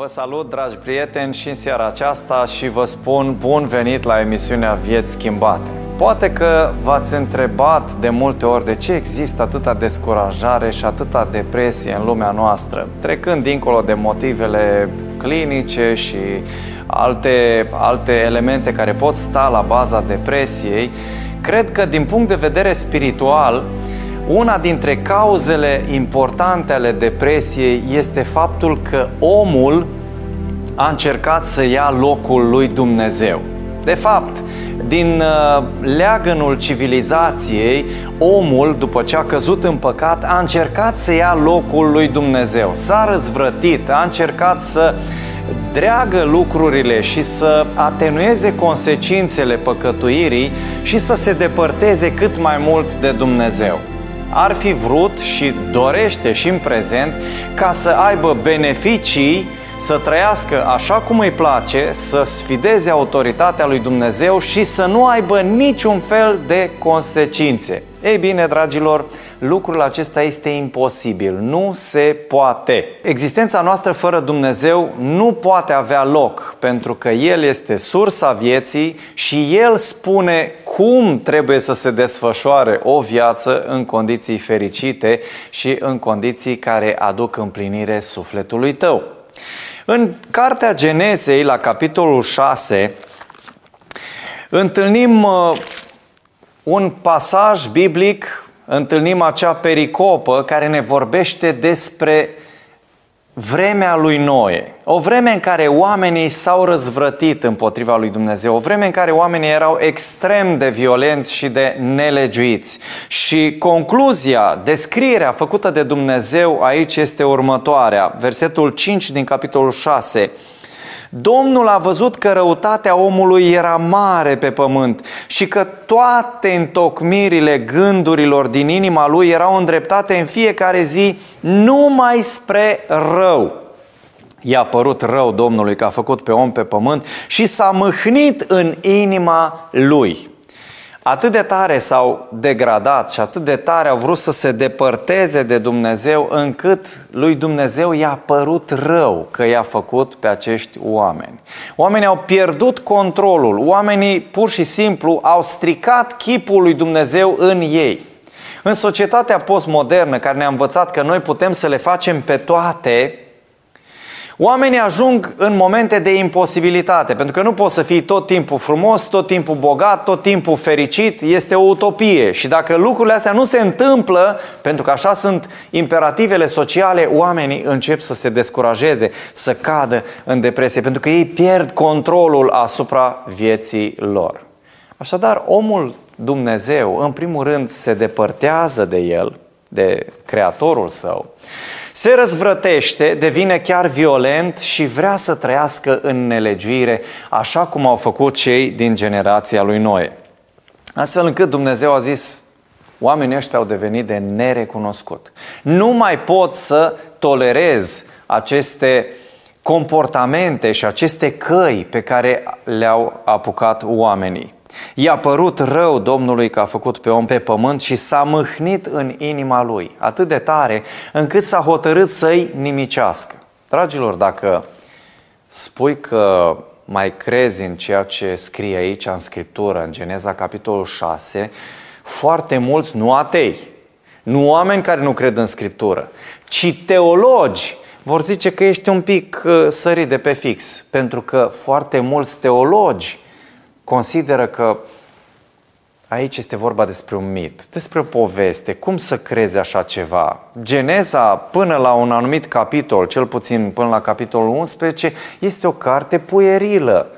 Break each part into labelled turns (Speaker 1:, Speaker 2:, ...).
Speaker 1: Vă salut, dragi prieteni, și în seara aceasta și vă spun bun venit la emisiunea Vieți Schimbate. Poate că v-ați întrebat de multe ori de ce există atâta descurajare și atâta depresie în lumea noastră, trecând dincolo de motivele clinice și alte, alte elemente care pot sta la baza depresiei, cred că din punct de vedere spiritual, una dintre cauzele importante ale depresiei este faptul că omul a încercat să ia locul lui Dumnezeu. De fapt, din uh, leagănul civilizației, omul, după ce a căzut în păcat, a încercat să ia locul lui Dumnezeu. S-a răzvrătit, a încercat să dreagă lucrurile și să atenueze consecințele păcătuirii și să se depărteze cât mai mult de Dumnezeu ar fi vrut și dorește și în prezent ca să aibă beneficii să trăiască așa cum îi place, să sfideze autoritatea lui Dumnezeu și să nu aibă niciun fel de consecințe. Ei bine, dragilor, lucrul acesta este imposibil, nu se poate. Existența noastră fără Dumnezeu nu poate avea loc, pentru că El este sursa vieții și El spune cum trebuie să se desfășoare o viață în condiții fericite și în condiții care aduc împlinire sufletului tău. În Cartea Genesei, la capitolul 6, întâlnim uh, un pasaj biblic, întâlnim acea pericopă care ne vorbește despre vremea lui Noe, o vreme în care oamenii s-au răzvrătit împotriva lui Dumnezeu, o vreme în care oamenii erau extrem de violenți și de nelegiuiți. Și concluzia, descrierea făcută de Dumnezeu aici este următoarea, versetul 5 din capitolul 6. Domnul a văzut că răutatea omului era mare pe pământ și că toate întocmirile gândurilor din inima lui erau îndreptate în fiecare zi numai spre rău. I-a părut rău Domnului că a făcut pe om pe pământ și s-a mâhnit în inima lui atât de tare s-au degradat și atât de tare au vrut să se depărteze de Dumnezeu, încât lui Dumnezeu i-a părut rău că i-a făcut pe acești oameni. Oamenii au pierdut controlul, oamenii pur și simplu au stricat chipul lui Dumnezeu în ei. În societatea postmodernă care ne-a învățat că noi putem să le facem pe toate, Oamenii ajung în momente de imposibilitate, pentru că nu poți să fii tot timpul frumos, tot timpul bogat, tot timpul fericit, este o utopie. Și dacă lucrurile astea nu se întâmplă, pentru că așa sunt imperativele sociale, oamenii încep să se descurajeze, să cadă în depresie, pentru că ei pierd controlul asupra vieții lor. Așadar, omul Dumnezeu, în primul rând, se depărtează de el, de Creatorul său se răzvrătește, devine chiar violent și vrea să trăiască în nelegiuire, așa cum au făcut cei din generația lui Noe. Astfel încât Dumnezeu a zis, oamenii ăștia au devenit de nerecunoscut. Nu mai pot să tolerez aceste comportamente și aceste căi pe care le-au apucat oamenii. I-a părut rău Domnului că a făcut pe om pe pământ și s-a mâhnit în inima lui, atât de tare încât s-a hotărât să-i nimicească. Dragilor, dacă spui că mai crezi în ceea ce scrie aici în Scriptură, în Geneza capitolul 6, foarte mulți nu atei, nu oameni care nu cred în Scriptură, ci teologi vor zice că ești un pic uh, sărit de pe fix, pentru că foarte mulți teologi consideră că aici este vorba despre un mit, despre o poveste, cum să crezi așa ceva. Geneza, până la un anumit capitol, cel puțin până la capitolul 11, este o carte puierilă,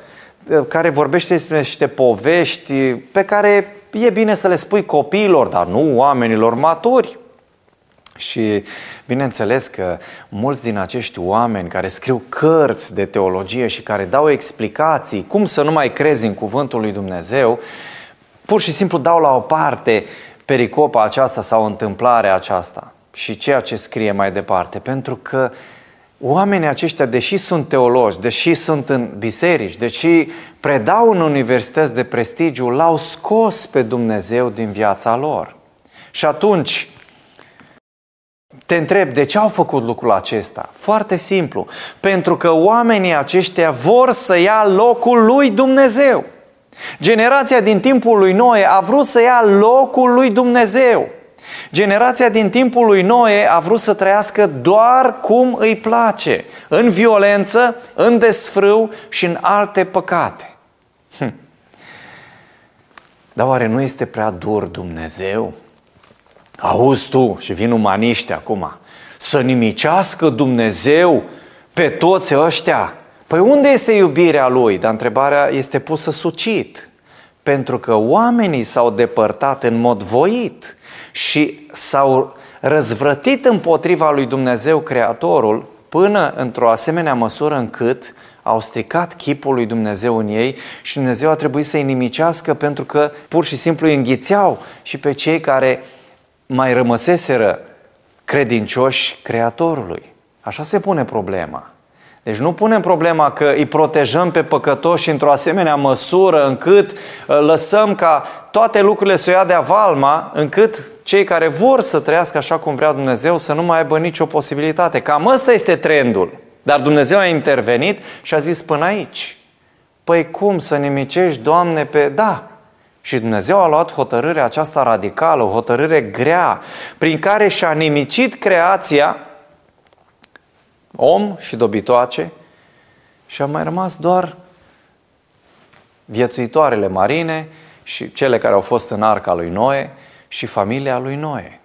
Speaker 1: care vorbește despre niște povești pe care e bine să le spui copiilor, dar nu oamenilor maturi. Și bineînțeles că mulți din acești oameni care scriu cărți de teologie și care dau explicații cum să nu mai crezi în cuvântul lui Dumnezeu, pur și simplu dau la o parte pericopa aceasta sau întâmplarea aceasta și ceea ce scrie mai departe. Pentru că oamenii aceștia, deși sunt teologi, deși sunt în biserici, deși predau în universități de prestigiu, l-au scos pe Dumnezeu din viața lor. Și atunci, Te întreb, de ce au făcut lucrul acesta? Foarte simplu. Pentru că oamenii aceștia vor să ia locul lui Dumnezeu. Generația din timpul lui Noe a vrut să ia locul lui Dumnezeu. Generația din timpul lui Noe a vrut să trăiască doar cum îi place, în violență, în desfrâu și în alte păcate. Hm. Dar oare nu este prea dur Dumnezeu? Auzi tu și vin umaniști acum, să nimicească Dumnezeu pe toți ăștia? Păi unde este iubirea Lui? Dar întrebarea este pusă sucit. Pentru că oamenii s-au depărtat în mod voit și s-au răzvrătit împotriva lui Dumnezeu Creatorul până într-o asemenea măsură încât au stricat chipul lui Dumnezeu în ei și Dumnezeu a trebuit să-i nimicească pentru că pur și simplu îi înghițeau și pe cei care mai rămăseseră credincioși Creatorului. Așa se pune problema. Deci nu punem problema că îi protejăm pe păcătoși într-o asemenea măsură încât uh, lăsăm ca toate lucrurile să o ia de avalma, încât cei care vor să trăiască așa cum vrea Dumnezeu să nu mai aibă nicio posibilitate. Cam ăsta este trendul. Dar Dumnezeu a intervenit și a zis până aici. Păi cum să nimicești, Doamne, pe... Da, și Dumnezeu a luat hotărârea aceasta radicală, o hotărâre grea, prin care și-a nimicit creația, om și dobitoace, și a mai rămas doar viețuitoarele marine și cele care au fost în arca lui Noe și familia lui Noe.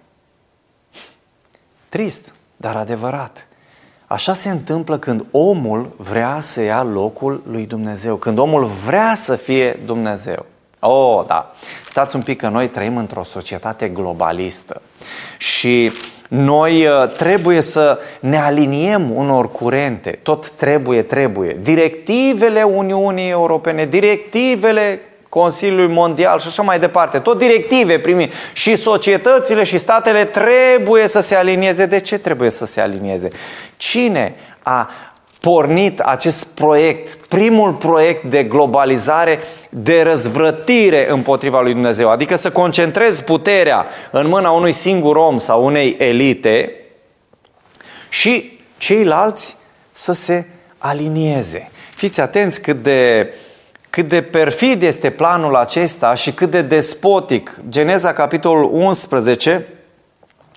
Speaker 1: Trist, dar adevărat. Așa se întâmplă când omul vrea să ia locul lui Dumnezeu, când omul vrea să fie Dumnezeu. Oh, da. Stați un pic că noi trăim într-o societate globalistă și noi uh, trebuie să ne aliniem unor curente. Tot trebuie, trebuie. Directivele Uniunii Europene, directivele Consiliului Mondial și așa mai departe. Tot directive primi și societățile și statele trebuie să se alinieze. De ce trebuie să se alinieze? Cine a pornit acest proiect, primul proiect de globalizare, de răzvrătire împotriva lui Dumnezeu. Adică să concentrezi puterea în mâna unui singur om sau unei elite și ceilalți să se alinieze. Fiți atenți cât de, cât de perfid este planul acesta și cât de despotic. Geneza, capitolul 11,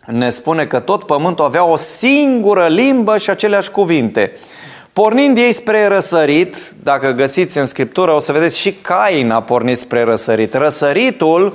Speaker 1: ne spune că tot pământul avea o singură limbă și aceleași cuvinte. Pornind ei spre răsărit, dacă găsiți în Scriptură, o să vedeți și Cain a pornit spre răsărit. Răsăritul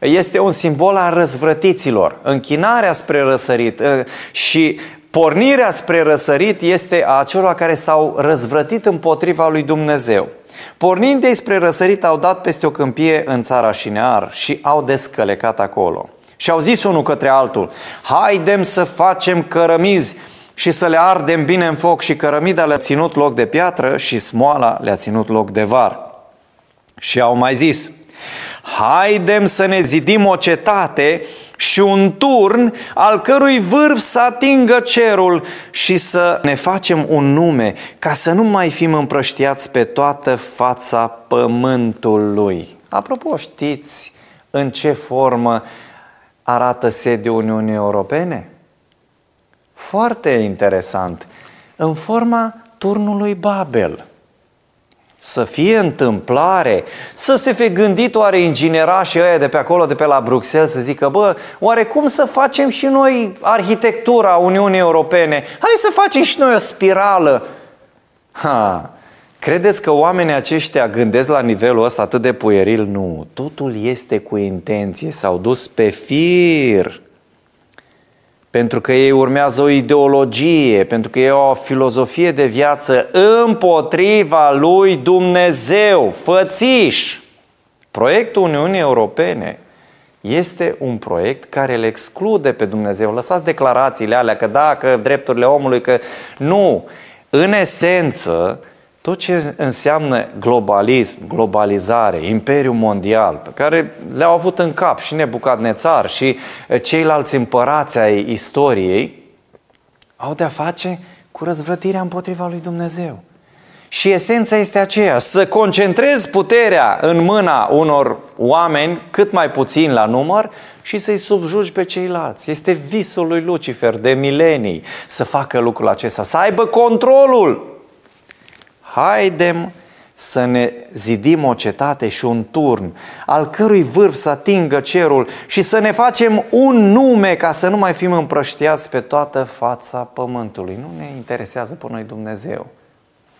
Speaker 1: este un simbol al răzvrătiților, închinarea spre răsărit și pornirea spre răsărit este a celor care s-au răzvrătit împotriva lui Dumnezeu. Pornind ei spre răsărit, au dat peste o câmpie în țara Șinear și au descălecat acolo. Și au zis unul către altul, haidem să facem cărămizi și să le ardem bine în foc și cărămida le-a ținut loc de piatră și smoala le-a ținut loc de var. Și au mai zis, haidem să ne zidim o cetate și un turn al cărui vârf să atingă cerul și să ne facem un nume ca să nu mai fim împrăștiați pe toată fața pământului. Apropo, știți în ce formă arată sediul Uniunii Europene? Foarte interesant. În forma turnului Babel. Să fie întâmplare, să se fi gândit oare inginerașii ăia de pe acolo, de pe la Bruxelles, să zică, bă, oare cum să facem și noi arhitectura Uniunii Europene? Hai să facem și noi o spirală. Ha, credeți că oamenii aceștia gândesc la nivelul ăsta atât de pueril? Nu, totul este cu intenție, s-au dus pe fir pentru că ei urmează o ideologie, pentru că ei au o filozofie de viață împotriva lui Dumnezeu, fățiș. Proiectul Uniunii Europene este un proiect care îl exclude pe Dumnezeu. Lăsați declarațiile alea că da, că drepturile omului, că nu. În esență, tot ce înseamnă globalism, globalizare, imperiu mondial, pe care le-au avut în cap și Nebucadnețar și ceilalți împărați ai istoriei, au de-a face cu răzvrătirea împotriva lui Dumnezeu. Și esența este aceea, să concentrezi puterea în mâna unor oameni cât mai puțin la număr și să-i subjugi pe ceilalți. Este visul lui Lucifer de milenii să facă lucrul acesta, să aibă controlul. Haidem să ne zidim o cetate și un turn, al cărui vârf să atingă cerul și să ne facem un nume ca să nu mai fim împrăștiați pe toată fața pământului. Nu ne interesează pe noi Dumnezeu.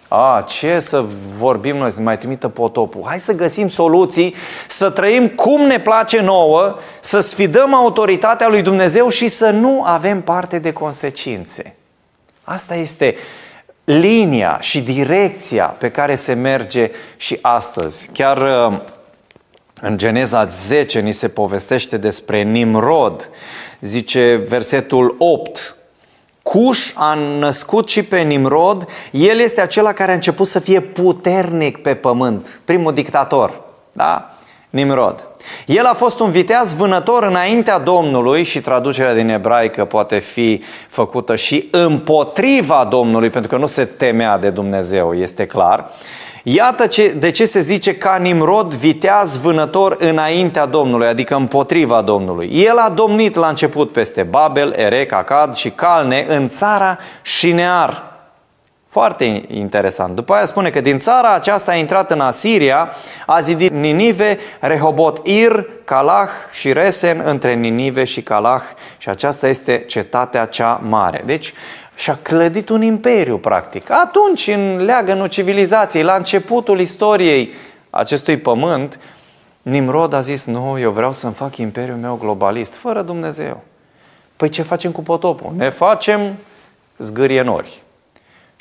Speaker 1: A, ce să vorbim noi, să mai trimită potopul. Hai să găsim soluții, să trăim cum ne place nouă, să sfidăm autoritatea lui Dumnezeu și să nu avem parte de consecințe. Asta este linia și direcția pe care se merge și astăzi. Chiar uh, în Geneza 10 ni se povestește despre Nimrod. Zice versetul 8, Cuș a născut și pe Nimrod, el este acela care a început să fie puternic pe pământ, primul dictator, da? Nimrod. El a fost un viteaz vânător înaintea Domnului și traducerea din ebraică poate fi făcută și împotriva Domnului, pentru că nu se temea de Dumnezeu, este clar. Iată ce, de ce se zice ca Nimrod viteaz vânător înaintea Domnului, adică împotriva Domnului. El a domnit la început peste Babel, Erec, Acad și Calne în țara Șinear. Foarte interesant. După aia spune că din țara aceasta a intrat în Asiria, a zidit Ninive, Rehobot Ir, Calah și Resen între Ninive și Calah și aceasta este cetatea cea mare. Deci și-a clădit un imperiu, practic. Atunci, în leagănul civilizației, la începutul istoriei acestui pământ, Nimrod a zis, nu, eu vreau să-mi fac imperiul meu globalist, fără Dumnezeu. Păi ce facem cu potopul? Ne facem zgârie nori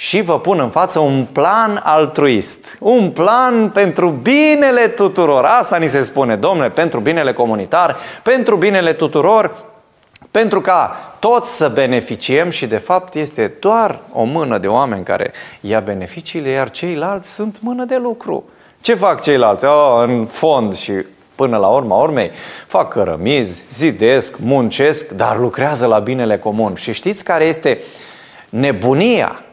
Speaker 1: și vă pun în față un plan altruist. Un plan pentru binele tuturor. Asta ni se spune, domnule, pentru binele comunitar, pentru binele tuturor, pentru ca toți să beneficiem și de fapt este doar o mână de oameni care ia beneficiile, iar ceilalți sunt mână de lucru. Ce fac ceilalți? Oh, în fond și până la urma urmei, fac cărămizi, zidesc, muncesc, dar lucrează la binele comun. Și știți care este nebunia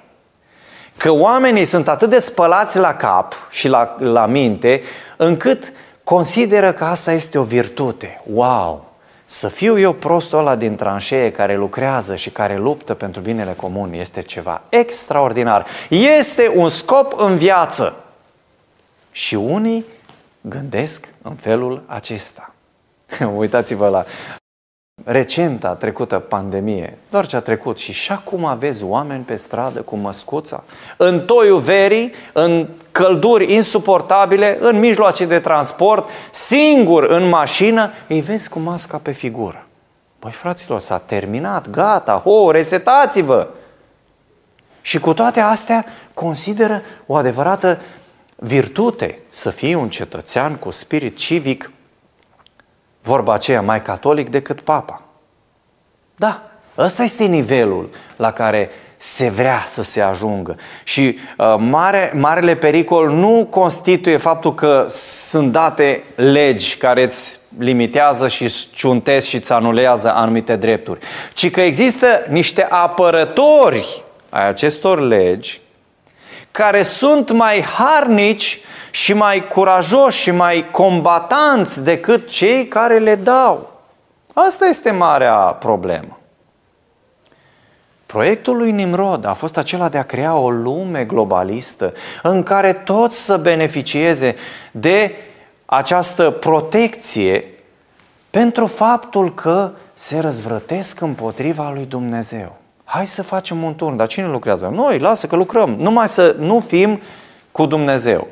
Speaker 1: că oamenii sunt atât de spălați la cap și la, la minte, încât consideră că asta este o virtute. Wow! Să fiu eu prostul ăla din tranșee care lucrează și care luptă pentru binele comun este ceva extraordinar. Este un scop în viață. Și unii gândesc în felul acesta. Uitați-vă la recenta trecută pandemie, doar ce a trecut și și acum aveți oameni pe stradă cu măscuța, în toiul verii, în călduri insuportabile, în mijloace de transport, singur în mașină, îi vezi cu masca pe figură. Păi fraților, s-a terminat, gata, ho, resetați-vă! Și cu toate astea consideră o adevărată virtute să fii un cetățean cu spirit civic vorba aceea mai catolic decât papa. Da, ăsta este nivelul la care se vrea să se ajungă. Și uh, mare, marele pericol nu constituie faptul că sunt date legi care îți limitează și ciuntesc și îți anulează anumite drepturi, ci că există niște apărători ai acestor legi care sunt mai harnici și mai curajoși și mai combatanți decât cei care le dau. Asta este marea problemă. Proiectul lui Nimrod a fost acela de a crea o lume globalistă în care toți să beneficieze de această protecție pentru faptul că se răzvrătesc împotriva lui Dumnezeu. Hai să facem un turn, dar cine lucrează? Noi, lasă că lucrăm, numai să nu fim cu Dumnezeu.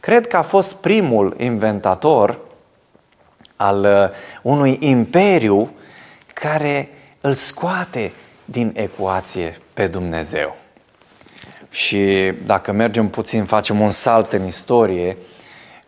Speaker 1: Cred că a fost primul inventator al uh, unui imperiu care îl scoate din ecuație pe Dumnezeu. Și dacă mergem puțin, facem un salt în istorie,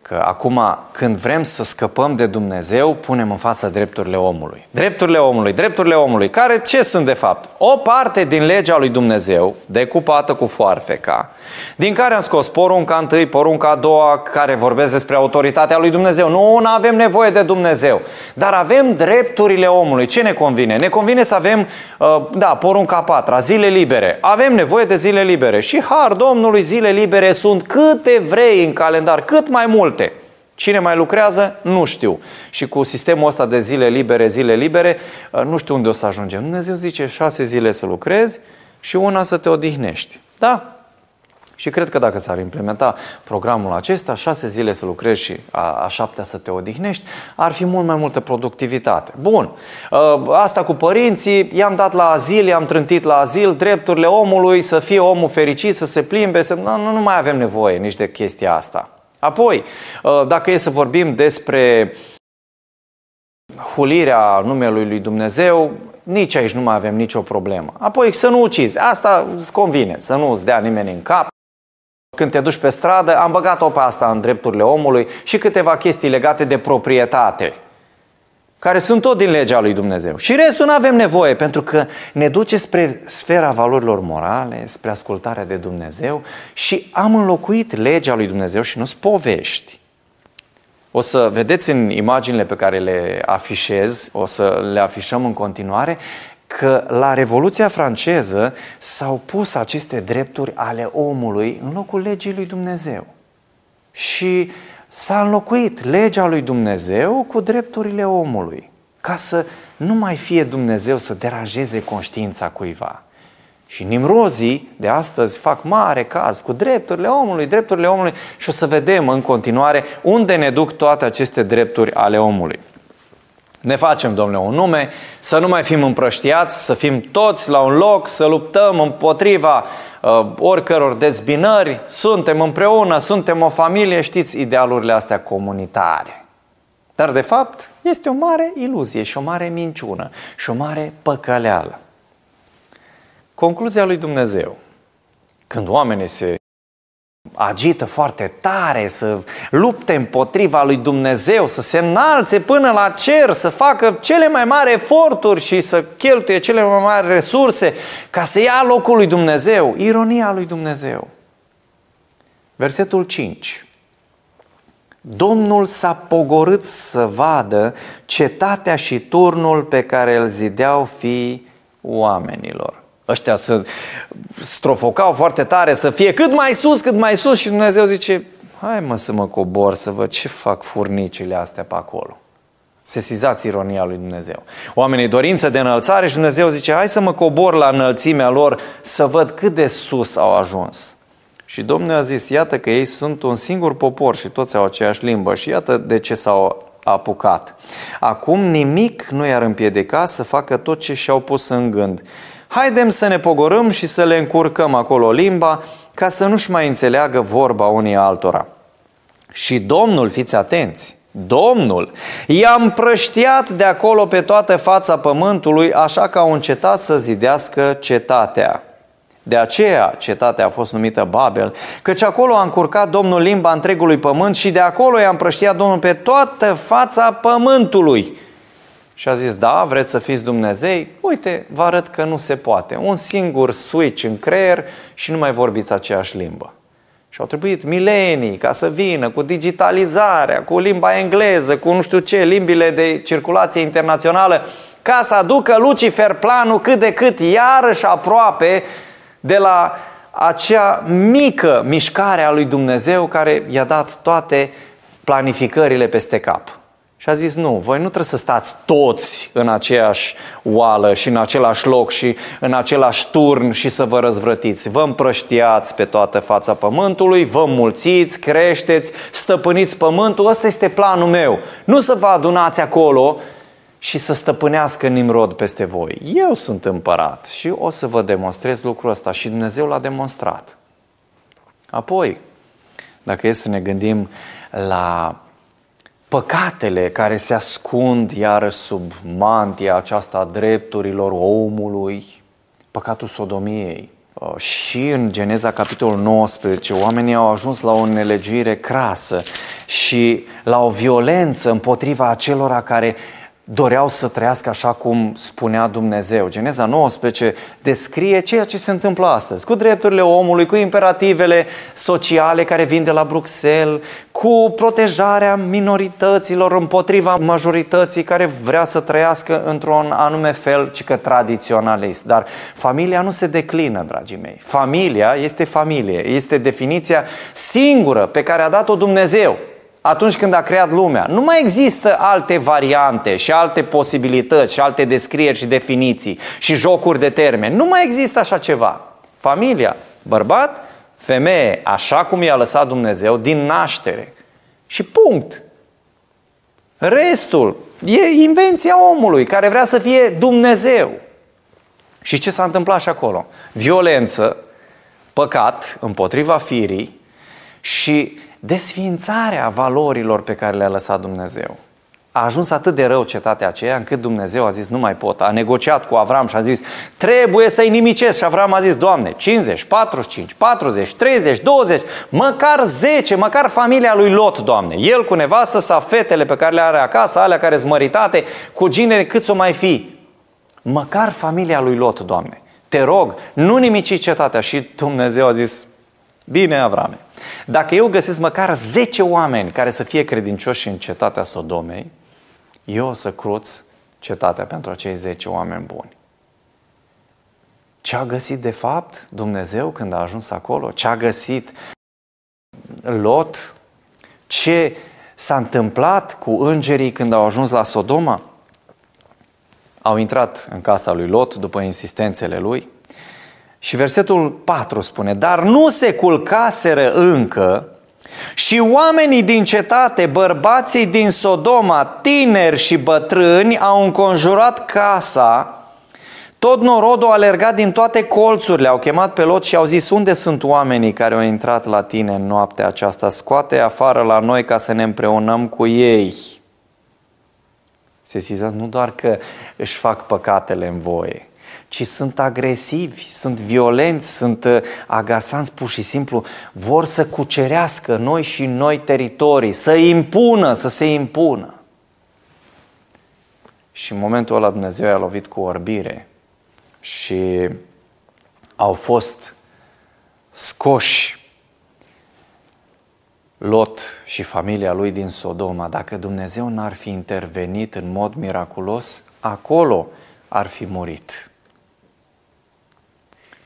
Speaker 1: că acum când vrem să scăpăm de Dumnezeu, punem în fața drepturile omului. Drepturile omului, drepturile omului, care ce sunt de fapt? O parte din legea lui Dumnezeu, decupată cu foarfeca, din care am scos porunca întâi, porunca a doua, care vorbesc despre autoritatea lui Dumnezeu. Nu, nu avem nevoie de Dumnezeu, dar avem drepturile omului. Ce ne convine? Ne convine să avem, uh, da, porunca a patra, zile libere. Avem nevoie de zile libere. Și har Domnului, zile libere sunt câte vrei în calendar, cât mai multe. Cine mai lucrează? Nu știu. Și cu sistemul ăsta de zile libere, zile libere, uh, nu știu unde o să ajungem. Dumnezeu zice șase zile să lucrezi și una să te odihnești. Da, și cred că dacă s-ar implementa programul acesta, șase zile să lucrezi și a, a șaptea să te odihnești, ar fi mult mai multă productivitate. Bun, ă, asta cu părinții, i-am dat la azil, i-am trântit la azil, drepturile omului, să fie omul fericit, să se plimbe, să... Nu, nu mai avem nevoie nici de chestia asta. Apoi, ă, dacă e să vorbim despre hulirea numelui lui Dumnezeu, nici aici nu mai avem nicio problemă. Apoi să nu ucizi, asta îți convine, să nu îți dea nimeni în cap. Când te duci pe stradă, am băgat-o pe asta în drepturile omului și câteva chestii legate de proprietate, care sunt tot din legea lui Dumnezeu. Și restul nu avem nevoie, pentru că ne duce spre sfera valorilor morale, spre ascultarea de Dumnezeu și am înlocuit legea lui Dumnezeu și nu-ți povești. O să vedeți în imaginile pe care le afișez, o să le afișăm în continuare, că la Revoluția franceză s-au pus aceste drepturi ale omului în locul legii lui Dumnezeu. Și s-a înlocuit legea lui Dumnezeu cu drepturile omului, ca să nu mai fie Dumnezeu să deranjeze conștiința cuiva. Și nimrozii de astăzi fac mare caz cu drepturile omului, drepturile omului și o să vedem în continuare unde ne duc toate aceste drepturi ale omului. Ne facem, domnule, un nume, să nu mai fim împrăștiați, să fim toți la un loc, să luptăm împotriva uh, oricăror dezbinări, suntem împreună, suntem o familie, știți idealurile astea comunitare. Dar, de fapt, este o mare iluzie și o mare minciună și o mare păcăleală. Concluzia lui Dumnezeu. Când oamenii se agită foarte tare, să lupte împotriva lui Dumnezeu, să se înalțe până la cer, să facă cele mai mari eforturi și să cheltuie cele mai mari resurse ca să ia locul lui Dumnezeu. Ironia lui Dumnezeu. Versetul 5. Domnul s-a pogorât să vadă cetatea și turnul pe care îl zideau fii oamenilor ăștia să strofocau foarte tare, să fie cât mai sus, cât mai sus și Dumnezeu zice, hai mă să mă cobor să văd ce fac furnicile astea pe acolo. Sesizați ironia lui Dumnezeu. Oamenii dorință de înălțare și Dumnezeu zice, hai să mă cobor la înălțimea lor să văd cât de sus au ajuns. Și Domnul a zis, iată că ei sunt un singur popor și toți au aceeași limbă și iată de ce s-au apucat. Acum nimic nu i-ar împiedica să facă tot ce și-au pus în gând haidem să ne pogorâm și să le încurcăm acolo limba ca să nu-și mai înțeleagă vorba unii altora. Și Domnul, fiți atenți, Domnul i-a împrăștiat de acolo pe toată fața pământului, așa că au încetat să zidească cetatea. De aceea cetatea a fost numită Babel, căci acolo a încurcat Domnul limba întregului pământ și de acolo i-a împrăștiat Domnul pe toată fața pământului și a zis, da, vreți să fiți Dumnezei? Uite, vă arăt că nu se poate. Un singur switch în creier și nu mai vorbiți aceeași limbă. Și au trebuit milenii ca să vină cu digitalizarea, cu limba engleză, cu nu știu ce, limbile de circulație internațională, ca să aducă Lucifer planul cât de cât iarăși aproape de la acea mică mișcare a lui Dumnezeu care i-a dat toate planificările peste cap. Și a zis, nu, voi nu trebuie să stați toți în aceeași oală și în același loc și în același turn și să vă răzvrătiți. Vă împrăștiați pe toată fața pământului, vă mulțiți, creșteți, stăpâniți pământul. Ăsta este planul meu. Nu să vă adunați acolo și să stăpânească Nimrod peste voi. Eu sunt împărat și o să vă demonstrez lucrul ăsta și Dumnezeu l-a demonstrat. Apoi, dacă e să ne gândim la păcatele care se ascund iară sub mantia aceasta a drepturilor omului, păcatul sodomiei. Uh, și în Geneza capitolul 19, oamenii au ajuns la o nelegiuire crasă și la o violență împotriva acelora care doreau să trăiască așa cum spunea Dumnezeu. Geneza 19 descrie ceea ce se întâmplă astăzi, cu drepturile omului, cu imperativele sociale care vin de la Bruxelles, cu protejarea minorităților împotriva majorității care vrea să trăiască într-un anume fel, ci că tradiționalist. Dar familia nu se declină, dragii mei. Familia este familie, este definiția singură pe care a dat-o Dumnezeu atunci când a creat lumea. Nu mai există alte variante și alte posibilități și alte descrieri și definiții și jocuri de termeni. Nu mai există așa ceva. Familia, bărbat, femeie, așa cum i-a lăsat Dumnezeu din naștere. Și punct. Restul e invenția omului care vrea să fie Dumnezeu. Și ce s-a întâmplat și acolo? Violență, păcat împotriva firii și desființarea valorilor pe care le-a lăsat Dumnezeu. A ajuns atât de rău cetatea aceea încât Dumnezeu a zis nu mai pot. A negociat cu Avram și a zis trebuie să-i nimicesc. Și Avram a zis Doamne 50, 45, 40, 30, 20, măcar 10, măcar familia lui Lot, Doamne. El cu nevastă sa, fetele pe care le are acasă, alea care sunt măritate, cu ginere cât o mai fi. Măcar familia lui Lot, Doamne. Te rog, nu nimici cetatea. Și Dumnezeu a zis, bine Avrame, dacă eu găsesc măcar 10 oameni care să fie credincioși în cetatea Sodomei, eu o să cruț cetatea pentru acei 10 oameni buni. Ce a găsit de fapt Dumnezeu când a ajuns acolo? Ce a găsit Lot? Ce s-a întâmplat cu îngerii când au ajuns la Sodoma? Au intrat în casa lui Lot după insistențele lui și versetul 4 spune, dar nu se culcaseră încă și oamenii din cetate, bărbații din Sodoma, tineri și bătrâni, au înconjurat casa. Tot norodul a alergat din toate colțurile, au chemat pe Lot și au zis, unde sunt oamenii care au intrat la tine în noaptea aceasta? Scoate afară la noi ca să ne împreunăm cu ei. Se sizați nu doar că își fac păcatele în voie, ci sunt agresivi, sunt violenți, sunt uh, agasanți pur și simplu, vor să cucerească noi și noi teritorii, să impună, să se impună. Și în momentul ăla Dumnezeu i-a lovit cu orbire și au fost scoși Lot și familia lui din Sodoma. Dacă Dumnezeu n-ar fi intervenit în mod miraculos, acolo ar fi murit.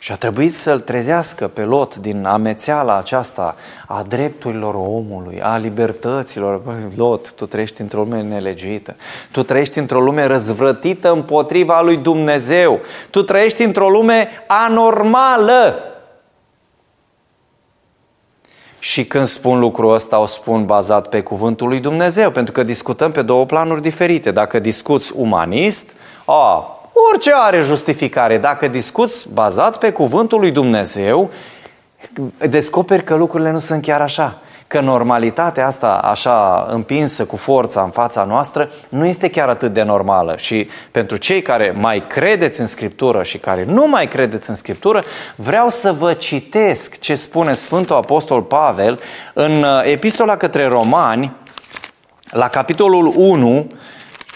Speaker 1: Și a trebuit să-l trezească pe Lot din amețeala aceasta a drepturilor omului, a libertăților. Lot, tu trăiești într-o lume nelegită. Tu trăiești într-o lume răzvrătită împotriva lui Dumnezeu. Tu trăiești într-o lume anormală. Și când spun lucrul ăsta, o spun bazat pe cuvântul lui Dumnezeu, pentru că discutăm pe două planuri diferite. Dacă discuți umanist, a, Orice are justificare. Dacă discuți bazat pe cuvântul lui Dumnezeu, descoperi că lucrurile nu sunt chiar așa. Că normalitatea asta așa împinsă cu forța în fața noastră nu este chiar atât de normală. Și pentru cei care mai credeți în Scriptură și care nu mai credeți în Scriptură, vreau să vă citesc ce spune Sfântul Apostol Pavel în uh, Epistola către Romani, la capitolul 1,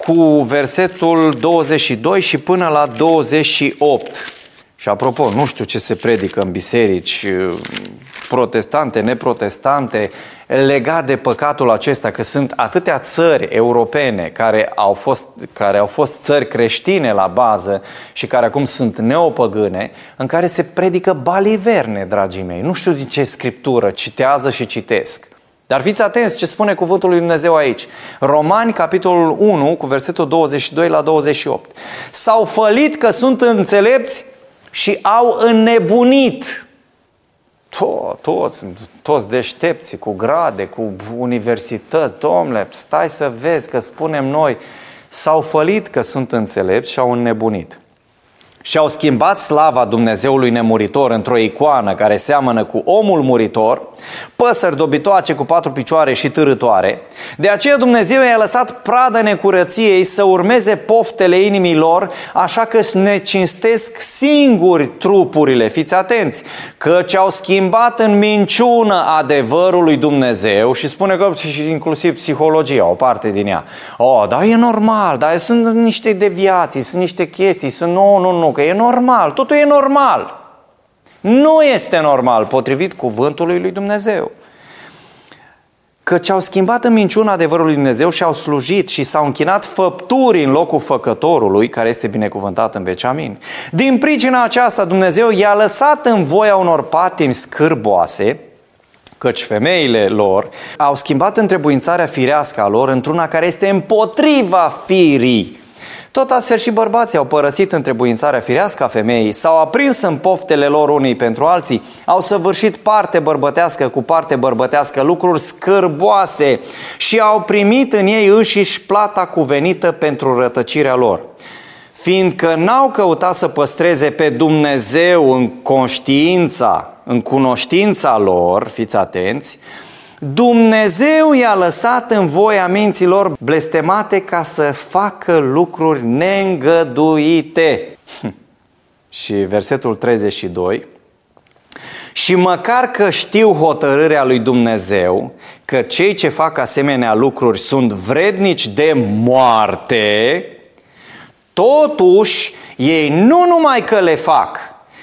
Speaker 1: cu versetul 22 și până la 28. Și apropo, nu știu ce se predică în biserici protestante, neprotestante, legat de păcatul acesta, că sunt atâtea țări europene care au, fost, care au fost țări creștine la bază și care acum sunt neopăgâne, în care se predică baliverne, dragii mei. Nu știu din ce scriptură, citează și citesc. Dar fiți atenți ce spune cuvântul lui Dumnezeu aici. Romani, capitolul 1, cu versetul 22 la 28. S-au fălit că sunt înțelepți și au înnebunit. To, toți, toți deștepți, cu grade, cu universități. Domnule, stai să vezi că spunem noi, s-au fălit că sunt înțelepți și au înnebunit și au schimbat slava Dumnezeului nemuritor într-o icoană care seamănă cu omul muritor, păsări dobitoace cu patru picioare și târătoare. De aceea Dumnezeu i-a lăsat pradă necurăției să urmeze poftele inimii lor, așa că ne cinstesc singuri trupurile. Fiți atenți, căci au schimbat în minciună adevărul lui Dumnezeu și spune că și inclusiv psihologia, o parte din ea. Oh, dar e normal, dar sunt niște deviații, sunt niște chestii, sunt nu, nu, nu, că e normal, totul e normal. Nu este normal, potrivit cuvântului lui Dumnezeu. Căci au schimbat în minciuna adevărului lui Dumnezeu și au slujit și s-au închinat făpturi în locul făcătorului, care este binecuvântat în veci amin. Din pricina aceasta Dumnezeu i-a lăsat în voia unor patimi scârboase, căci femeile lor au schimbat întrebuințarea firească a lor într-una care este împotriva firii. Tot astfel și bărbații au părăsit întrebuințarea firească a femeii, s-au aprins în poftele lor unii pentru alții, au săvârșit parte bărbătească cu parte bărbătească lucruri scârboase și au primit în ei înșiși plata cuvenită pentru rătăcirea lor. Fiindcă n-au căutat să păstreze pe Dumnezeu în conștiința, în cunoștința lor, fiți atenți, Dumnezeu i-a lăsat în voia minților blestemate ca să facă lucruri neîngăduite. Și versetul 32, și măcar că știu hotărârea lui Dumnezeu, că cei ce fac asemenea lucruri sunt vrednici de moarte, Totuși, ei nu numai că le fac,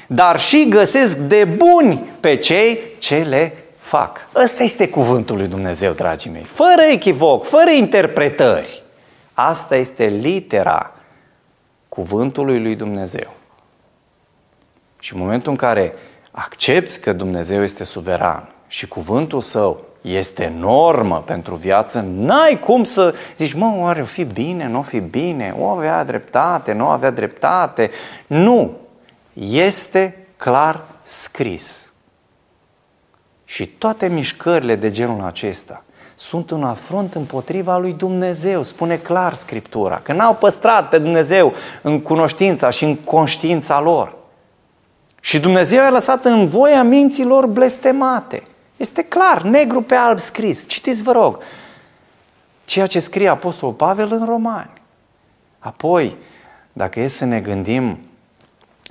Speaker 1: dar și găsesc de buni pe cei ce le fac. Ăsta este cuvântul lui Dumnezeu, dragii mei. Fără echivoc, fără interpretări. Asta este litera cuvântului lui Dumnezeu. Și în momentul în care accepti că Dumnezeu este suveran și cuvântul său este normă pentru viață, n-ai cum să zici, mă, oare o fi bine, nu o fi bine, o avea dreptate, nu avea dreptate. Nu! Este clar scris. Și toate mișcările de genul acesta sunt un afront împotriva lui Dumnezeu, spune clar Scriptura, că n-au păstrat pe Dumnezeu în cunoștința și în conștiința lor. Și Dumnezeu a lăsat în voia minților blestemate – este clar, negru pe alb scris. Citiți, vă rog, ceea ce scrie Apostolul Pavel în Romani. Apoi, dacă e să ne gândim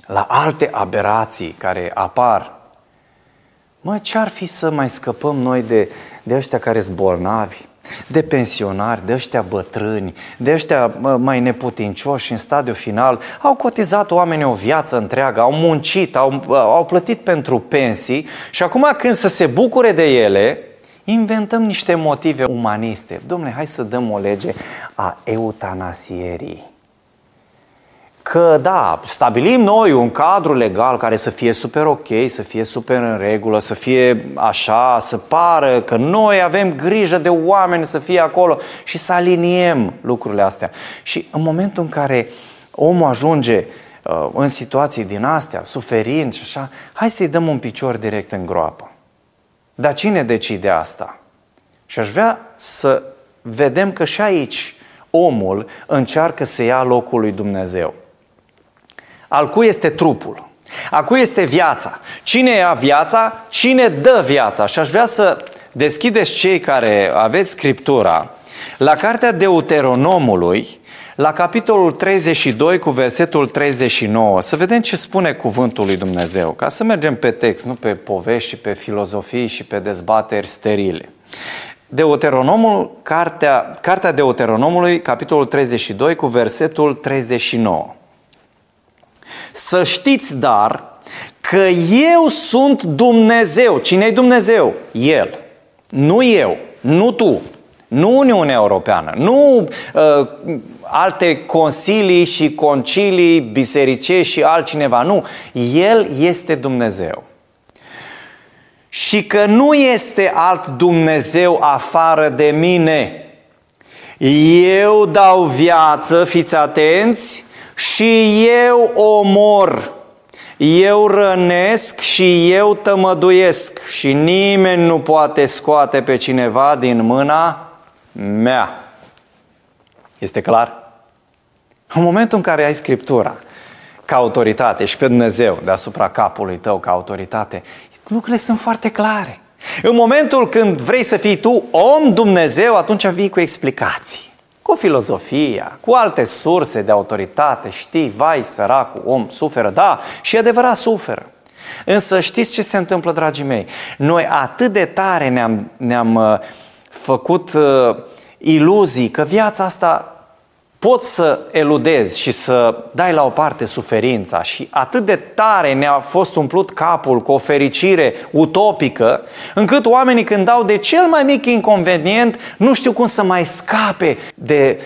Speaker 1: la alte aberații care apar, mă, ce-ar fi să mai scăpăm noi de, de ăștia care sunt bolnavi? de pensionari, de ăștia bătrâni, de ăștia mai neputincioși în stadiu final, au cotizat oamenii o viață întreagă, au muncit, au, au plătit pentru pensii și acum când să se bucure de ele, inventăm niște motive umaniste. Domnule, hai să dăm o lege a eutanasierii că da, stabilim noi un cadru legal care să fie super ok, să fie super în regulă, să fie așa, să pară că noi avem grijă de oameni să fie acolo și să aliniem lucrurile astea. Și în momentul în care omul ajunge uh, în situații din astea, suferind și așa, hai să-i dăm un picior direct în groapă. Dar cine decide asta? Și aș vrea să vedem că și aici omul încearcă să ia locul lui Dumnezeu. Al cui este trupul? A cui este viața? Cine ia viața? Cine dă viața? Și aș vrea să deschideți cei care aveți Scriptura la cartea Deuteronomului, la capitolul 32 cu versetul 39, să vedem ce spune cuvântul lui Dumnezeu, ca să mergem pe text, nu pe povești și pe filozofii și pe dezbateri sterile. Deuteronomul, cartea, cartea Deuteronomului, capitolul 32 cu versetul 39. Să știți, dar, că eu sunt Dumnezeu. Cine e Dumnezeu? El. Nu eu, nu tu, nu Uniunea Europeană, nu uh, alte consilii și concilii bisericești și altcineva, nu. El este Dumnezeu. Și că nu este alt Dumnezeu afară de mine. Eu dau viață, fiți atenți, și eu omor, eu rănesc și eu tămăduiesc și nimeni nu poate scoate pe cineva din mâna mea. Este clar? În momentul în care ai Scriptura ca autoritate și pe Dumnezeu deasupra capului tău ca autoritate, lucrurile sunt foarte clare. În momentul când vrei să fii tu om Dumnezeu, atunci vii cu explicații cu filozofia, cu alte surse de autoritate, știi, vai, săracul om suferă, da, și adevărat suferă. Însă știți ce se întâmplă, dragii mei? Noi atât de tare ne-am, ne-am uh, făcut uh, iluzii că viața asta poți să eludezi și să dai la o parte suferința și atât de tare ne-a fost umplut capul cu o fericire utopică, încât oamenii când dau de cel mai mic inconvenient nu știu cum să mai scape de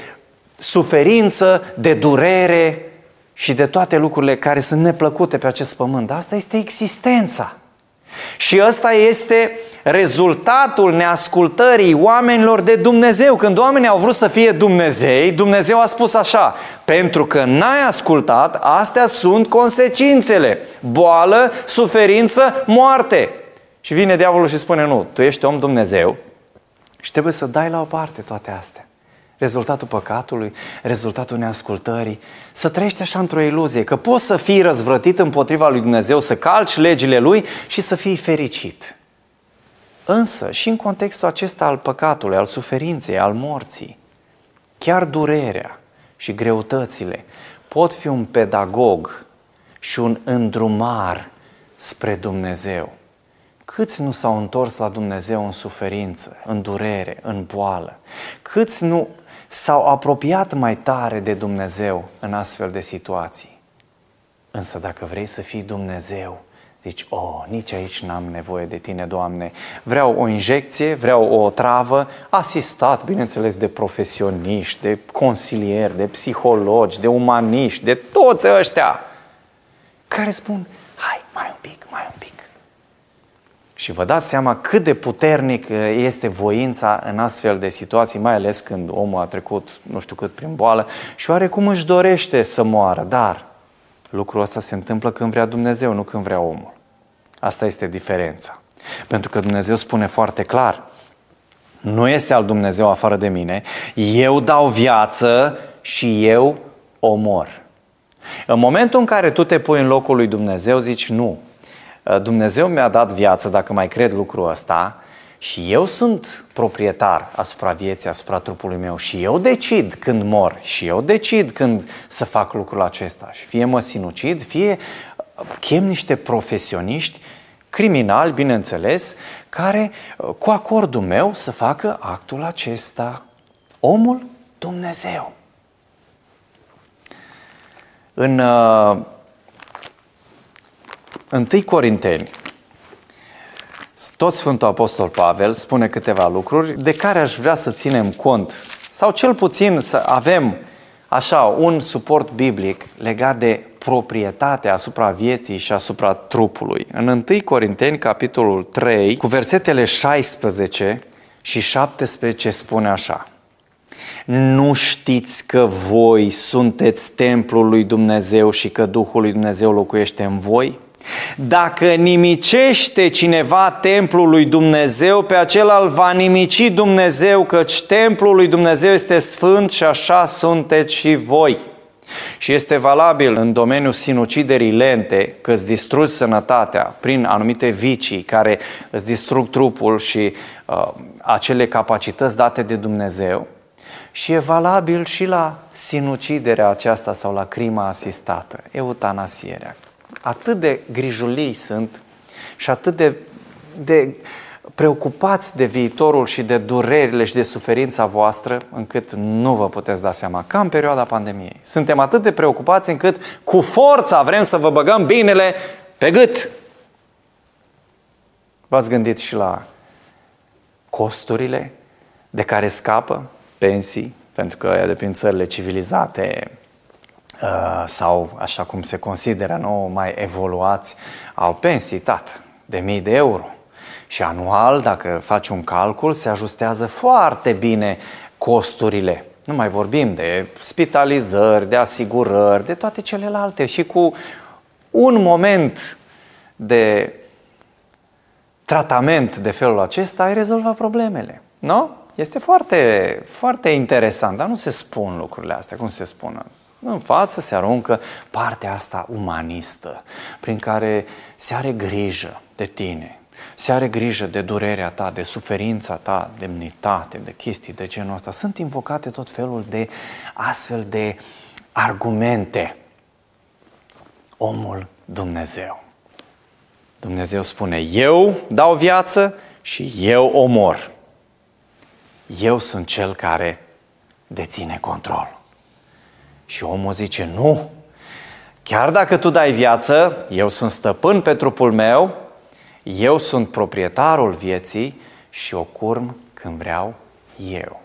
Speaker 1: suferință, de durere și de toate lucrurile care sunt neplăcute pe acest pământ. Asta este existența. Și ăsta este rezultatul neascultării oamenilor de Dumnezeu. Când oamenii au vrut să fie Dumnezei, Dumnezeu a spus așa, pentru că n-ai ascultat, astea sunt consecințele. Boală, suferință, moarte. Și vine diavolul și spune, nu, tu ești om Dumnezeu și trebuie să dai la o parte toate astea. Rezultatul păcatului, rezultatul neascultării, să trăiești așa într-o iluzie, că poți să fii răzvrătit împotriva lui Dumnezeu, să calci legile lui și să fii fericit. Însă, și în contextul acesta al păcatului, al suferinței, al morții, chiar durerea și greutățile pot fi un pedagog și un îndrumar spre Dumnezeu. Câți nu s-au întors la Dumnezeu în suferință, în durere, în boală? Câți nu s-au apropiat mai tare de Dumnezeu în astfel de situații? Însă dacă vrei să fii Dumnezeu, zici, oh, nici aici n-am nevoie de tine, Doamne. Vreau o injecție, vreau o travă, asistat, bineînțeles, de profesioniști, de consilieri, de psihologi, de umaniști, de toți ăștia care spun, hai, mai un pic, mai un pic. Și vă dați seama cât de puternic uh, este voința în astfel de situații, mai ales când omul a trecut nu știu cât prin boală și oarecum își dorește să moară, dar lucrul ăsta se întâmplă când vrea Dumnezeu, nu când vrea omul. Asta este diferența. Pentru că Dumnezeu spune foarte clar, nu este al Dumnezeu afară de mine, eu dau viață și eu omor. În momentul în care tu te pui în locul lui Dumnezeu, zici nu, Uh, Dumnezeu mi-a dat viață, dacă mai cred lucrul ăsta, și eu sunt proprietar asupra vieții, asupra trupului meu și eu decid când mor și eu decid când să fac lucrul acesta. Și fie mă sinucid, fie uh, chem niște profesioniști criminali, bineînțeles, care uh, cu acordul meu să facă actul acesta. Omul Dumnezeu. În 1 Corinteni, tot Sfântul Apostol Pavel spune câteva lucruri de care aș vrea să ținem cont sau cel puțin să avem așa un suport biblic legat de proprietatea asupra vieții și asupra trupului. În 1 Corinteni, capitolul 3, cu versetele 16 și 17 spune așa. Nu știți că voi sunteți templul lui Dumnezeu și că Duhul lui Dumnezeu locuiește în voi? Dacă nimicește cineva templul lui Dumnezeu, pe acela îl va nimici Dumnezeu, căci templul lui Dumnezeu este sfânt și așa sunteți și voi. Și este valabil în domeniul sinuciderii lente că îți distrugi sănătatea prin anumite vicii care îți distrug trupul și uh, acele capacități date de Dumnezeu. Și e valabil și la sinuciderea aceasta sau la crima asistată, eutanasierea atât de grijulii sunt și atât de, de preocupați de viitorul și de durerile și de suferința voastră, încât nu vă puteți da seama, ca în perioada pandemiei. Suntem atât de preocupați încât cu forța vrem să vă băgăm binele pe gât. V-ați gândit și la costurile de care scapă pensii, pentru că de prin țările civilizate Uh, sau, așa cum se consideră nou, mai evoluați, au pensii, tată, de mii de euro. Și anual, dacă faci un calcul, se ajustează foarte bine costurile. Nu mai vorbim de spitalizări, de asigurări, de toate celelalte. Și cu un moment de tratament de felul acesta ai rezolvat problemele. Nu? Este foarte, foarte interesant, dar nu se spun lucrurile astea, cum se spun în față se aruncă partea asta umanistă, prin care se are grijă de tine, se are grijă de durerea ta, de suferința ta, demnitate, de chestii de genul ăsta. Sunt invocate tot felul de astfel de argumente. Omul Dumnezeu. Dumnezeu spune, eu dau viață și eu omor. Eu sunt cel care deține control. Și omul zice, nu, chiar dacă tu dai viață, eu sunt stăpân pe trupul meu, eu sunt proprietarul vieții și o curm când vreau eu.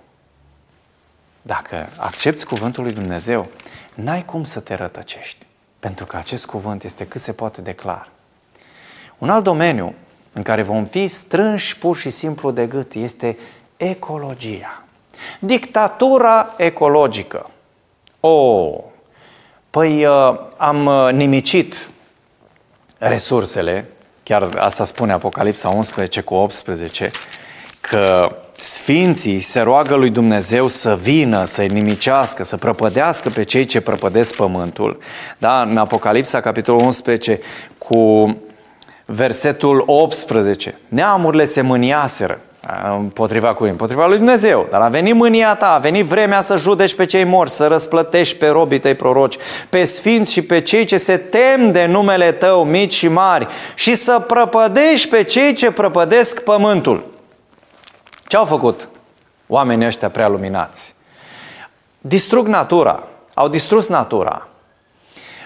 Speaker 1: Dacă accepti cuvântul lui Dumnezeu, n-ai cum să te rătăcești, pentru că acest cuvânt este cât se poate de clar. Un alt domeniu în care vom fi strânși pur și simplu de gât este ecologia. Dictatura ecologică. Oh, păi uh, am uh, nimicit resursele, chiar asta spune Apocalipsa 11 cu 18, că Sfinții se roagă lui Dumnezeu să vină, să-i nimicească, să prăpădească pe cei ce prăpădesc pământul. Da? În Apocalipsa, capitolul 11, cu versetul 18. Neamurile se mâniaseră împotriva cui? Împotriva lui Dumnezeu. Dar a venit mânia ta, a venit vremea să judeci pe cei morți, să răsplătești pe robii tăi proroci, pe sfinți și pe cei ce se tem de numele tău, mici și mari, și să prăpădești pe cei ce prăpădesc pământul. Ce au făcut oamenii ăștia prea luminați? Distrug natura, au distrus natura,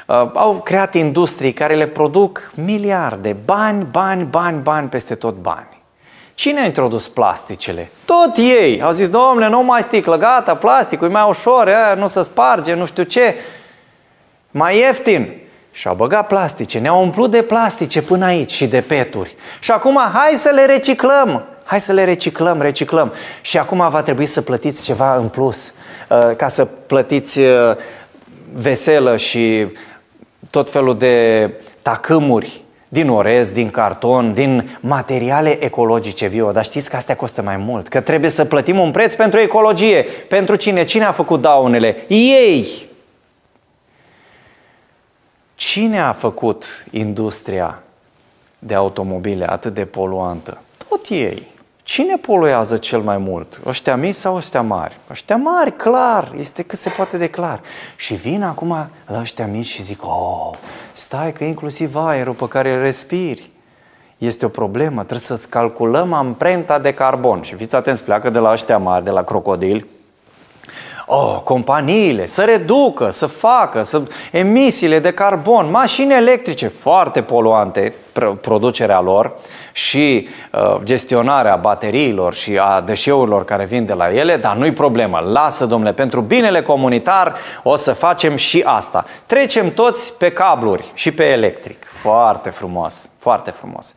Speaker 1: uh, au creat industrii care le produc miliarde, bani, bani, bani, bani, peste tot bani. Cine a introdus plasticele? Tot ei. Au zis, domnule, nu mai sticlă, gata, plasticul e mai ușor, aia, nu se sparge, nu știu ce. Mai ieftin. Și au băgat plastice, ne-au umplut de plastice până aici și de peturi. Și acum hai să le reciclăm. Hai să le reciclăm, reciclăm. Și acum va trebui să plătiți ceva în plus. Uh, ca să plătiți uh, veselă și tot felul de tacâmuri din orez, din carton, din materiale ecologice bio. Dar știți că astea costă mai mult, că trebuie să plătim un preț pentru ecologie. Pentru cine? Cine a făcut daunele? Ei! Cine a făcut industria de automobile atât de poluantă? Tot ei. Cine poluează cel mai mult? Ăștia mici sau ăștia mari? Ăștia mari, clar, este cât se poate de clar. Și vin acum la ăștia mici și zic, oh, stai că inclusiv aerul pe care îl respiri este o problemă, trebuie să-ți calculăm amprenta de carbon. Și fiți atenți, pleacă de la ăștia mari, de la crocodili, oh, companiile să reducă, să facă să, emisiile de carbon, mașini electrice foarte poluante, producerea lor, și uh, gestionarea bateriilor și a deșeurilor care vin de la ele, dar nu-i problemă. Lasă, domnule, pentru binele comunitar o să facem și asta. Trecem toți pe cabluri și pe electric. Foarte frumos, foarte frumos.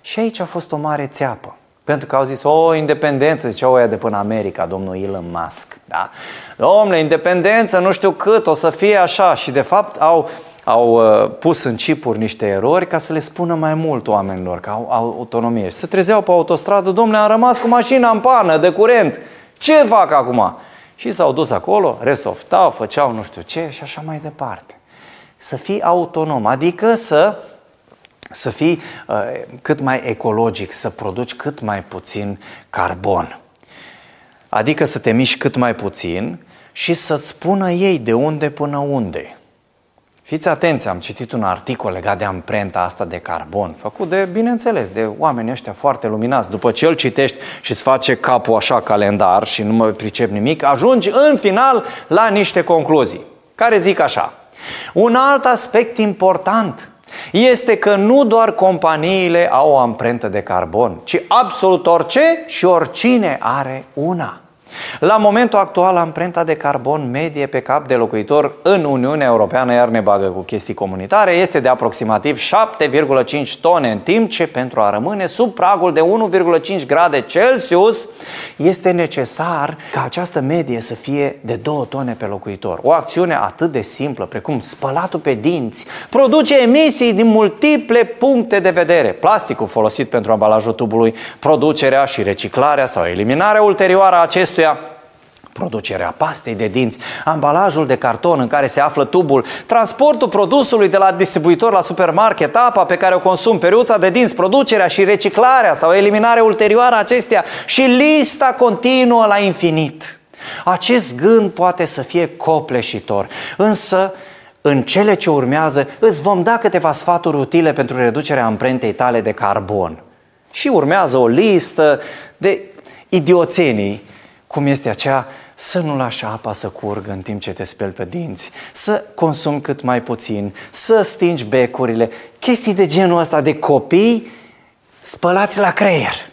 Speaker 1: Și aici a fost o mare țeapă. Pentru că au zis, o, independență, ziceau oia de până America, domnul Elon Musk. Da? Domnule, independență, nu știu cât, o să fie așa. Și de fapt au au uh, pus în chipuri niște erori ca să le spună mai mult oamenilor că au, au autonomie. Și se trezeau pe autostradă, domnule, am rămas cu mașina în pană de curent. Ce fac acum? Și s-au dus acolo, resoftau, făceau nu știu ce și așa mai departe. Să fii autonom, adică să să fii uh, cât mai ecologic, să produci cât mai puțin carbon. Adică să te miști cât mai puțin și să-ți spună ei de unde până unde. Fiți atenți, am citit un articol legat de amprenta asta de carbon, făcut de, bineînțeles, de oameni ăștia foarte luminați. După ce îl citești și îți face capul așa calendar și nu mă pricep nimic, ajungi în final la niște concluzii, care zic așa. Un alt aspect important este că nu doar companiile au o amprentă de carbon, ci absolut orice și oricine are una. La momentul actual, amprenta de carbon medie pe cap de locuitor în Uniunea Europeană, iar ne bagă cu chestii comunitare, este de aproximativ 7,5 tone, în timp ce pentru a rămâne sub pragul de 1,5 grade Celsius, este necesar ca această medie să fie de 2 tone pe locuitor. O acțiune atât de simplă precum spălatul pe dinți produce emisii din multiple puncte de vedere. Plasticul folosit pentru ambalajul tubului, producerea și reciclarea sau eliminarea ulterioară a acestuia producerea pastei de dinți, ambalajul de carton în care se află tubul, transportul produsului de la distribuitor la supermarket, apa pe care o consum, periuța de dinți, producerea și reciclarea sau eliminarea ulterioară a acestea și lista continuă la infinit. Acest gând poate să fie copleșitor, însă în cele ce urmează îți vom da câteva sfaturi utile pentru reducerea amprentei tale de carbon. Și urmează o listă de idioțenii, cum este aceea să nu lași apa să curgă în timp ce te speli pe dinți, să consumi cât mai puțin, să stingi becurile, chestii de genul ăsta de copii spălați la creier.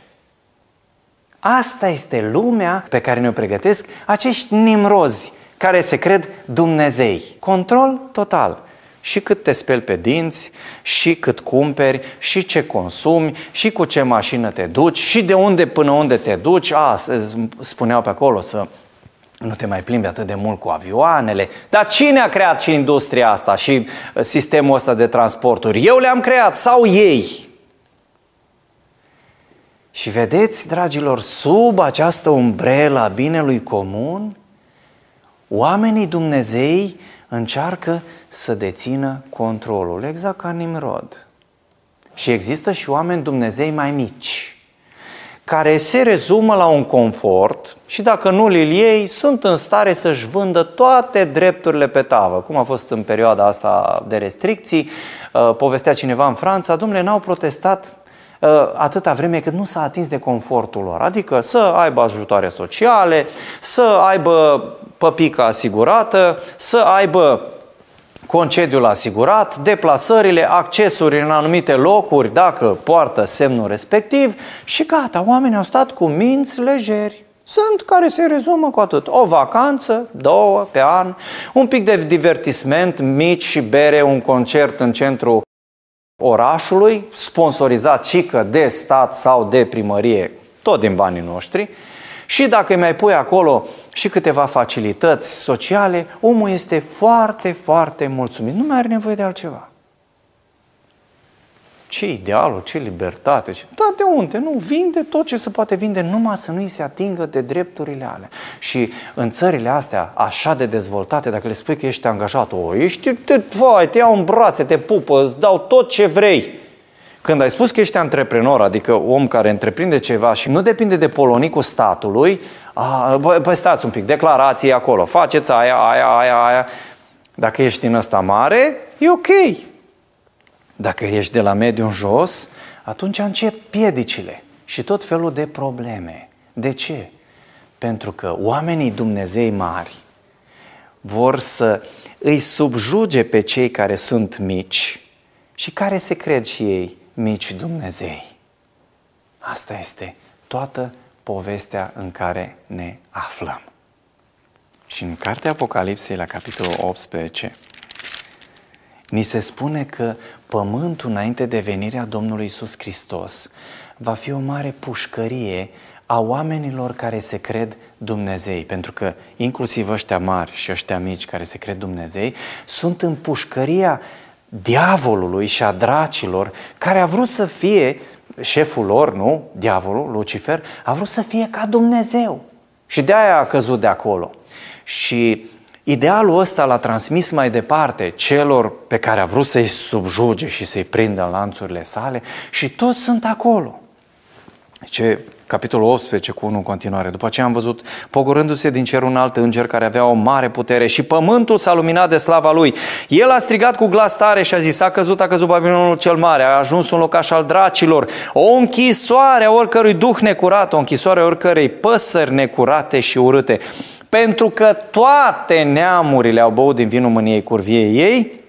Speaker 1: Asta este lumea pe care ne-o pregătesc acești nimrozi care se cred Dumnezei. Control total. Și cât te speli pe dinți, și cât cumperi, și ce consumi, și cu ce mașină te duci, și de unde până unde te duci. A, spuneau pe acolo să nu te mai plimbi atât de mult cu avioanele. Dar cine a creat și industria asta și uh, sistemul ăsta de transporturi? Eu le-am creat sau ei? Și vedeți, dragilor, sub această umbrelă a binelui comun, oamenii Dumnezei încearcă să dețină controlul, exact ca Nimrod. Și există și oameni Dumnezei mai mici, care se rezumă la un confort și dacă nu îl iei, sunt în stare să-și vândă toate drepturile pe tavă, cum a fost în perioada asta de restricții. Uh, povestea cineva în Franța, domnule, n-au protestat uh, atâta vreme cât nu s-a atins de confortul lor. Adică să aibă ajutoare sociale, să aibă păpica asigurată, să aibă concediul asigurat, deplasările, accesuri în anumite locuri dacă poartă semnul respectiv și gata, oamenii au stat cu minți lejeri. Sunt care se rezumă cu atât. O vacanță, două pe an, un pic de divertisment, mici și bere, un concert în centrul orașului, sponsorizat cică de stat sau de primărie, tot din banii noștri, și dacă îi mai pui acolo și câteva facilități sociale, omul este foarte, foarte mulțumit. Nu mai are nevoie de altceva. Ce idealul, ce libertate, ce... Da, de unde? Nu, vinde tot ce se poate vinde, numai să nu-i se atingă de drepturile alea. Și în țările astea, așa de dezvoltate, dacă le spui că ești angajat, o, ești, te, vai, te iau în brațe, te pupă, îți dau tot ce vrei. Când ai spus că ești antreprenor, adică om care întreprinde ceva și nu depinde de polonicul statului, a, bă, bă, stați un pic, declarații acolo, faceți aia, aia, aia, aia. Dacă ești din ăsta mare, e ok. Dacă ești de la mediu în jos, atunci încep piedicile și tot felul de probleme. De ce? Pentru că oamenii Dumnezei mari vor să îi subjuge pe cei care sunt mici și care se cred și ei mici Dumnezei. Asta este toată povestea în care ne aflăm. Și în cartea Apocalipsei, la capitolul 18, ni se spune că pământul înainte de venirea Domnului Isus Hristos va fi o mare pușcărie a oamenilor care se cred Dumnezei, pentru că inclusiv ăștia mari și ăștia mici care se cred Dumnezei sunt în pușcăria diavolului și a dracilor care a vrut să fie șeful lor, nu? Diavolul, Lucifer, a vrut să fie ca Dumnezeu. Și de aia a căzut de acolo. Și idealul ăsta l-a transmis mai departe celor pe care a vrut să-i subjuge și să-i prindă în lanțurile sale și toți sunt acolo. Ce capitolul 18 cu 1 în continuare. După aceea am văzut pogorându-se din cer un alt înger care avea o mare putere și pământul s-a luminat de slava lui. El a strigat cu glas tare și a zis, a căzut, a căzut Babilonul cel mare, a ajuns un locaș al dracilor, o închisoare a oricărui duh necurat, o închisoare a oricărei păsări necurate și urâte. Pentru că toate neamurile au băut din vinul mâniei curviei ei,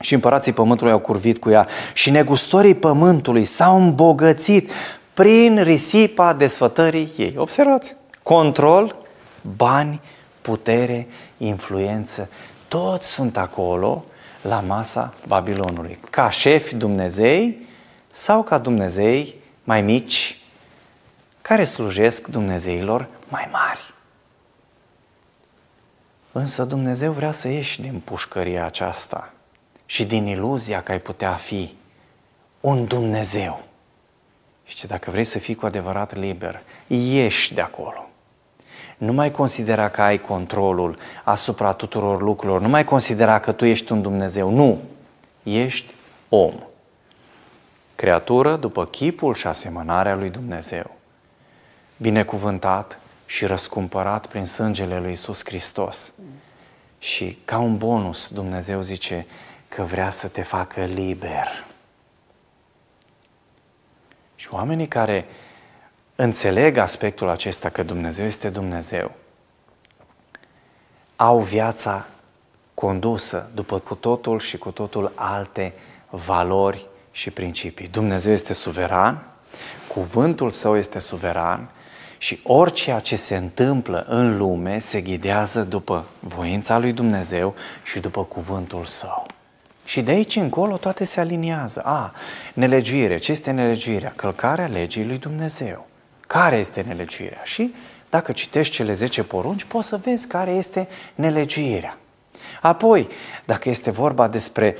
Speaker 1: și împărații pământului au curvit cu ea și negustorii pământului s-au îmbogățit prin risipa desfătării ei. Observați! Control, bani, putere, influență, toți sunt acolo la masa Babilonului. Ca șefi Dumnezei sau ca Dumnezei mai mici care slujesc Dumnezeilor mai mari. Însă Dumnezeu vrea să ieși din pușcăria aceasta și din iluzia că ai putea fi un Dumnezeu. Și ce dacă vrei să fii cu adevărat liber, ieși de acolo. Nu mai considera că ai controlul asupra tuturor lucrurilor, nu mai considera că tu ești un Dumnezeu. Nu, ești om. Creatură după chipul și asemănarea lui Dumnezeu. Binecuvântat și răscumpărat prin sângele lui Isus Hristos. Și ca un bonus Dumnezeu zice că vrea să te facă liber. Și oamenii care înțeleg aspectul acesta că Dumnezeu este Dumnezeu, au viața condusă după cu totul și cu totul alte valori și principii. Dumnezeu este suveran, cuvântul său este suveran și orice ce se întâmplă în lume se ghidează după voința lui Dumnezeu și după cuvântul său. Și de aici încolo toate se aliniază. A, nelegiuire. Ce este nelegiuirea? Călcarea legii lui Dumnezeu. Care este nelegiuirea? Și dacă citești cele 10 porunci, poți să vezi care este nelegiuirea. Apoi, dacă este vorba despre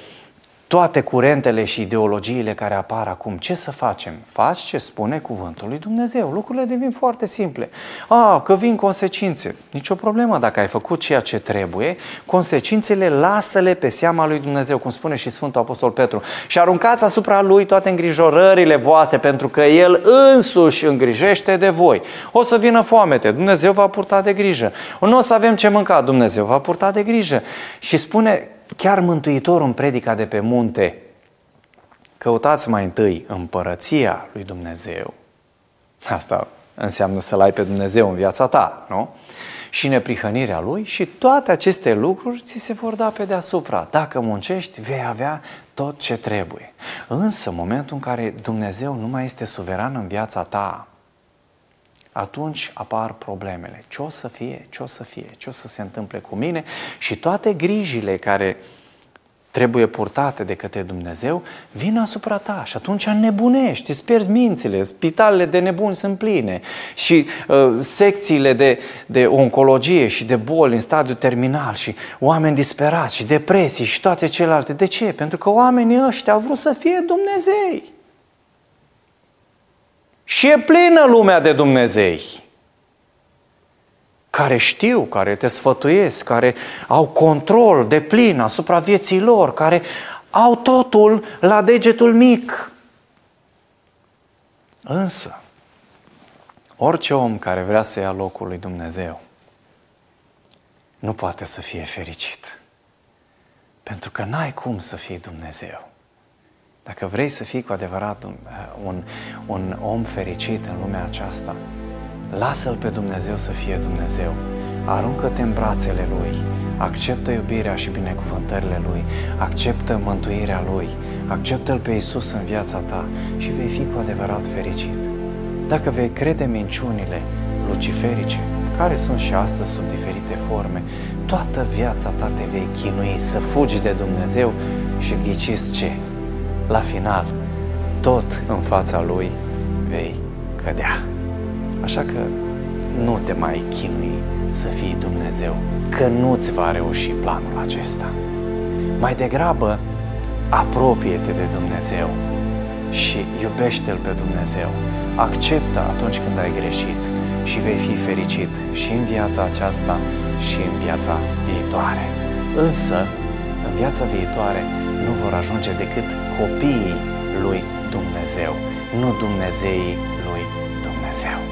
Speaker 1: toate curentele și ideologiile care apar acum, ce să facem? Faci ce spune cuvântul lui Dumnezeu. Lucrurile devin foarte simple. A, că vin consecințe. Nicio problemă dacă ai făcut ceea ce trebuie, consecințele lasă-le pe seama lui Dumnezeu, cum spune și Sfântul Apostol Petru. Și aruncați asupra lui toate îngrijorările voastre, pentru că el însuși îngrijește de voi. O să vină foamete, Dumnezeu va purta de grijă. Nu o să avem ce mânca, Dumnezeu va purta de grijă. Și spune chiar Mântuitorul în predica de pe munte, căutați mai întâi împărăția lui Dumnezeu. Asta înseamnă să-L ai pe Dumnezeu în viața ta, nu? Și neprihănirea Lui și toate aceste lucruri ți se vor da pe deasupra. Dacă muncești, vei avea tot ce trebuie. Însă, în momentul în care Dumnezeu nu mai este suveran în viața ta, atunci apar problemele. Ce o să fie, ce o să fie, ce o să se întâmple cu mine și toate grijile care trebuie purtate de către Dumnezeu, vin asupra ta și atunci nebunești, îți pierzi mințile, spitalele de nebuni sunt pline și uh, secțiile de, de oncologie și de boli în stadiu terminal și oameni disperați și depresii și toate celelalte. De ce? Pentru că oamenii ăștia au vrut să fie Dumnezei. Și e plină lumea de Dumnezei care știu, care te sfătuiesc, care au control de plin asupra vieții lor, care au totul la degetul mic. Însă, orice om care vrea să ia locul lui Dumnezeu nu poate să fie fericit. Pentru că n-ai cum să fii Dumnezeu. Dacă vrei să fii cu adevărat un, un, un om fericit în lumea aceasta, lasă-L pe Dumnezeu să fie Dumnezeu. Aruncă-te în brațele Lui, acceptă iubirea și binecuvântările Lui, acceptă mântuirea Lui, acceptă-L pe Isus în viața ta și vei fi cu adevărat fericit. Dacă vei crede minciunile luciferice, care sunt și astăzi sub diferite forme, toată viața ta te vei chinui să fugi de Dumnezeu și ghiciți ce? La final, tot în fața Lui vei cădea. Așa că nu te mai chinui să fii Dumnezeu, că nu-ți va reuși planul acesta. Mai degrabă, apropie-te de Dumnezeu și iubește-L pe Dumnezeu. Acceptă atunci când ai greșit și vei fi fericit și în viața aceasta și în viața viitoare. Însă, în viața viitoare, nu vor ajunge decât copiii lui Dumnezeu, nu Dumnezeii lui Dumnezeu.